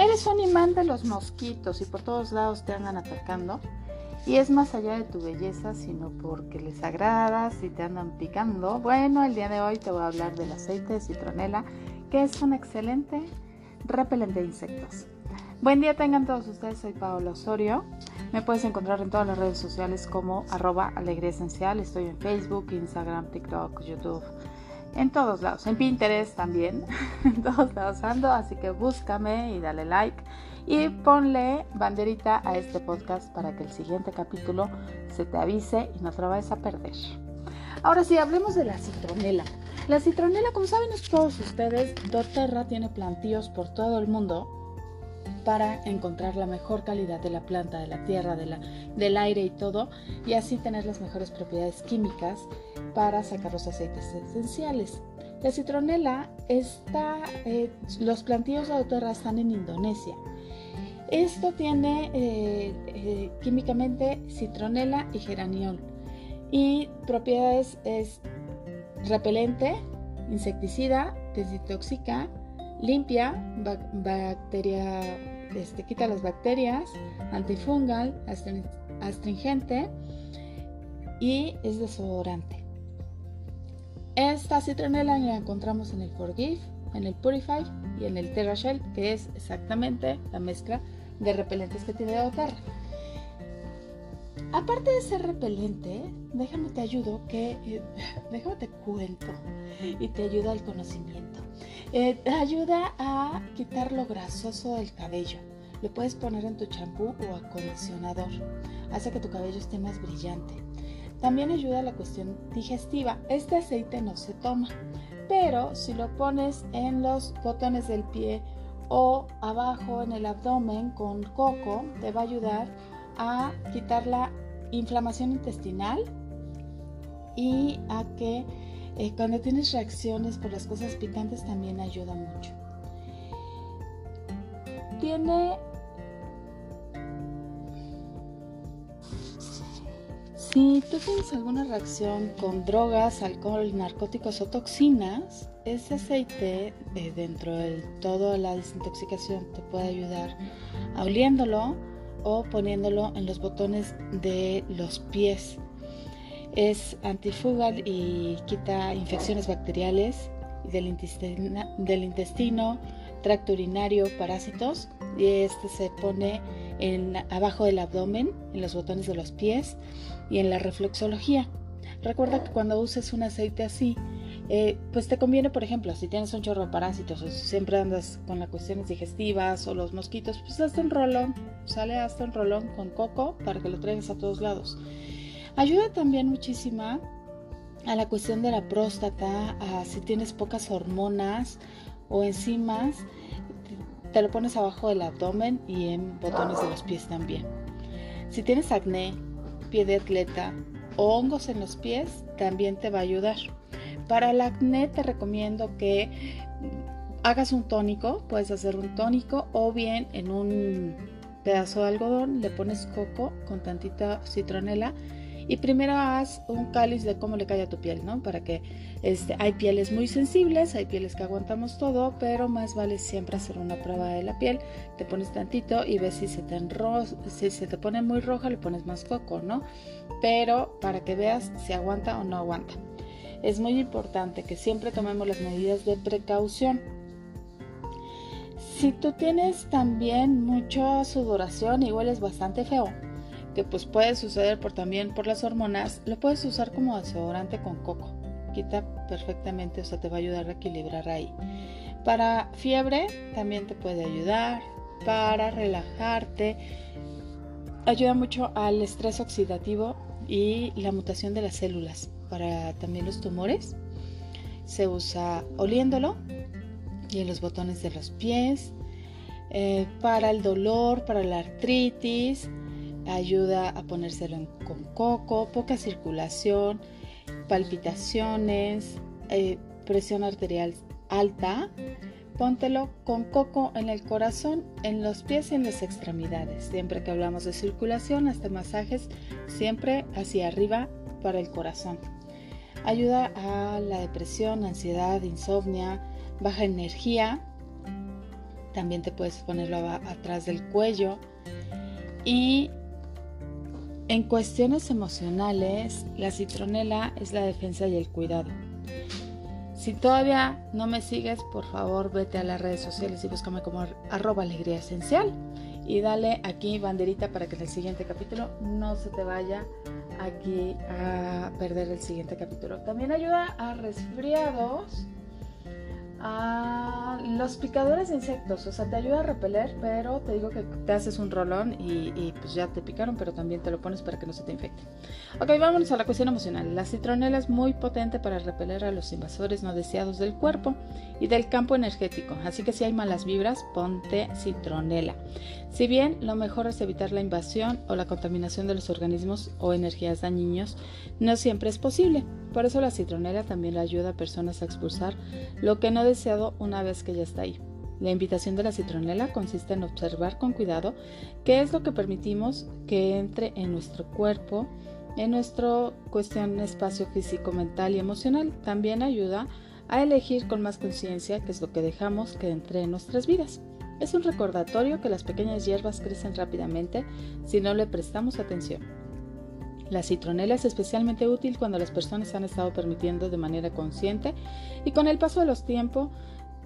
Eres un imán de los mosquitos y por todos lados te andan atacando. Y es más allá de tu belleza, sino porque les agradas y te andan picando. Bueno, el día de hoy te voy a hablar del aceite de citronela, que es un excelente repelente de insectos. Buen día tengan todos ustedes, soy Paola Osorio. Me puedes encontrar en todas las redes sociales como arroba alegría esencial. Estoy en Facebook, Instagram, TikTok, YouTube, en todos lados. En Pinterest también, en todos lados ando, así que búscame y dale like. Y ponle banderita a este podcast para que el siguiente capítulo se te avise y no te lo vayas a perder. Ahora sí, hablemos de la citronela. La citronela, como saben todos ustedes, doTERRA tiene plantíos por todo el mundo para encontrar la mejor calidad de la planta, de la tierra, de la, del aire y todo, y así tener las mejores propiedades químicas para sacar los aceites esenciales. La citronela está, eh, los plantíos de Autorra están en Indonesia. Esto tiene eh, eh, químicamente citronela y geraniol y propiedades es repelente, insecticida, desintoxica, limpia, bacteria, este, quita las bacterias, antifungal, astringente y es desodorante. Esta citronela la encontramos en el Forgive, en el Purify y en el TerraShell, que es exactamente la mezcla de repelentes que tiene Doterra. Aparte de ser repelente, déjame te ayudo que, eh, déjame te cuento y te ayuda al conocimiento. Eh, ayuda a quitar lo grasoso del cabello. Lo puedes poner en tu champú o acondicionador. Hace que tu cabello esté más brillante. También ayuda a la cuestión digestiva. Este aceite no se toma, pero si lo pones en los botones del pie o abajo en el abdomen con coco, te va a ayudar a quitar la inflamación intestinal y a que eh, cuando tienes reacciones por las cosas picantes también ayuda mucho. Tiene... Si tú tienes alguna reacción con drogas, alcohol, narcóticos o toxinas, ese aceite de dentro de toda la desintoxicación te puede ayudar oliéndolo o poniéndolo en los botones de los pies. Es antifugal y quita infecciones bacteriales del intestino, tracto urinario, parásitos. Y este se pone abajo del abdomen, en los botones de los pies y en la reflexología. Recuerda que cuando uses un aceite así, eh, pues te conviene, por ejemplo, si tienes un chorro de parásitos o si siempre andas con las cuestiones digestivas o los mosquitos, pues hazte un rolón, sale hasta un rolón con coco para que lo traigas a todos lados. Ayuda también muchísima a la cuestión de la próstata, si tienes pocas hormonas o enzimas, te lo pones abajo del abdomen y en botones de los pies también. Si tienes acné, pie de atleta o hongos en los pies, también te va a ayudar. Para el acné te recomiendo que hagas un tónico, puedes hacer un tónico o bien en un pedazo de algodón le pones coco con tantita citronela y primero haz un cáliz de cómo le cae a tu piel, ¿no? Para que este, hay pieles muy sensibles, hay pieles que aguantamos todo, pero más vale siempre hacer una prueba de la piel. Te pones tantito y ves si se te si se te pone muy roja, le pones más coco, ¿no? Pero para que veas si aguanta o no aguanta es muy importante que siempre tomemos las medidas de precaución. Si tú tienes también mucha sudoración y hueles bastante feo, que pues puede suceder por, también por las hormonas, lo puedes usar como desodorante con coco. Quita perfectamente, o sea, te va a ayudar a equilibrar ahí. Para fiebre también te puede ayudar, para relajarte, ayuda mucho al estrés oxidativo y la mutación de las células para también los tumores. Se usa oliéndolo y en los botones de los pies. Eh, para el dolor, para la artritis, ayuda a ponérselo con coco, poca circulación, palpitaciones, eh, presión arterial alta. Póntelo con coco en el corazón, en los pies y en las extremidades. Siempre que hablamos de circulación, hasta masajes, siempre hacia arriba para el corazón. Ayuda a la depresión, ansiedad, insomnia, baja energía. También te puedes ponerlo atrás del cuello. Y en cuestiones emocionales, la citronela es la defensa y el cuidado. Si todavía no me sigues, por favor vete a las redes sociales y búscame como arroba alegría esencial y dale aquí banderita para que en el siguiente capítulo no se te vaya aquí a perder el siguiente capítulo. También ayuda a resfriados a los picadores de insectos, o sea, te ayuda a repeler, pero te digo que te haces un rolón y, pues ya te picaron, pero también te lo pones para que no se te infecte. Ok, vámonos a la cuestión emocional. La citronela es muy potente para repeler a los invasores no deseados del cuerpo y del campo energético, así que si hay malas vibras, ponte citronela. Si bien lo mejor es evitar la invasión o la contaminación de los organismos o energías dañinos, no siempre es posible. Por eso la citronela también ayuda a personas a expulsar lo que no deseado una vez que ya está ahí. La invitación de la citronela consiste en observar con cuidado qué es lo que permitimos que entre en nuestro cuerpo, en nuestro cuestión espacio físico, mental y emocional. También ayuda a elegir con más conciencia qué es lo que dejamos que entre en nuestras vidas. Es un recordatorio que las pequeñas hierbas crecen rápidamente si no le prestamos atención. La citronela es especialmente útil cuando las personas han estado permitiendo de manera consciente y con el paso de los tiempos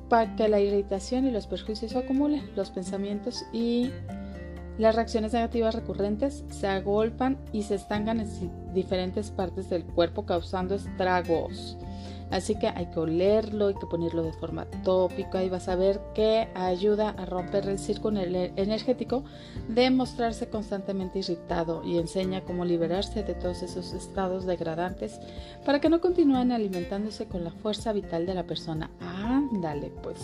para que la irritación y los perjuicios se acumulen, los pensamientos y las reacciones negativas recurrentes se agolpan y se estancan en diferentes partes del cuerpo causando estragos. Así que hay que olerlo, hay que ponerlo de forma tópica y vas a ver que ayuda a romper el círculo energético de mostrarse constantemente irritado y enseña cómo liberarse de todos esos estados degradantes para que no continúen alimentándose con la fuerza vital de la persona. Ándale, pues.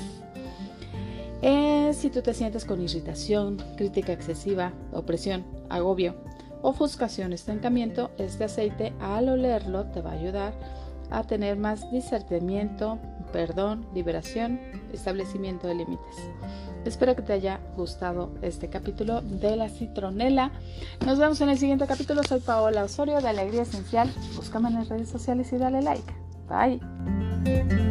Eh, si tú te sientes con irritación, crítica excesiva, opresión, agobio, ofuscación, estancamiento, este aceite al olerlo te va a ayudar a tener más discernimiento, perdón, liberación, establecimiento de límites. Espero que te haya gustado este capítulo de la citronela. Nos vemos en el siguiente capítulo. Soy Paola Osorio de Alegría Esencial. Búscame en las redes sociales y dale like. Bye.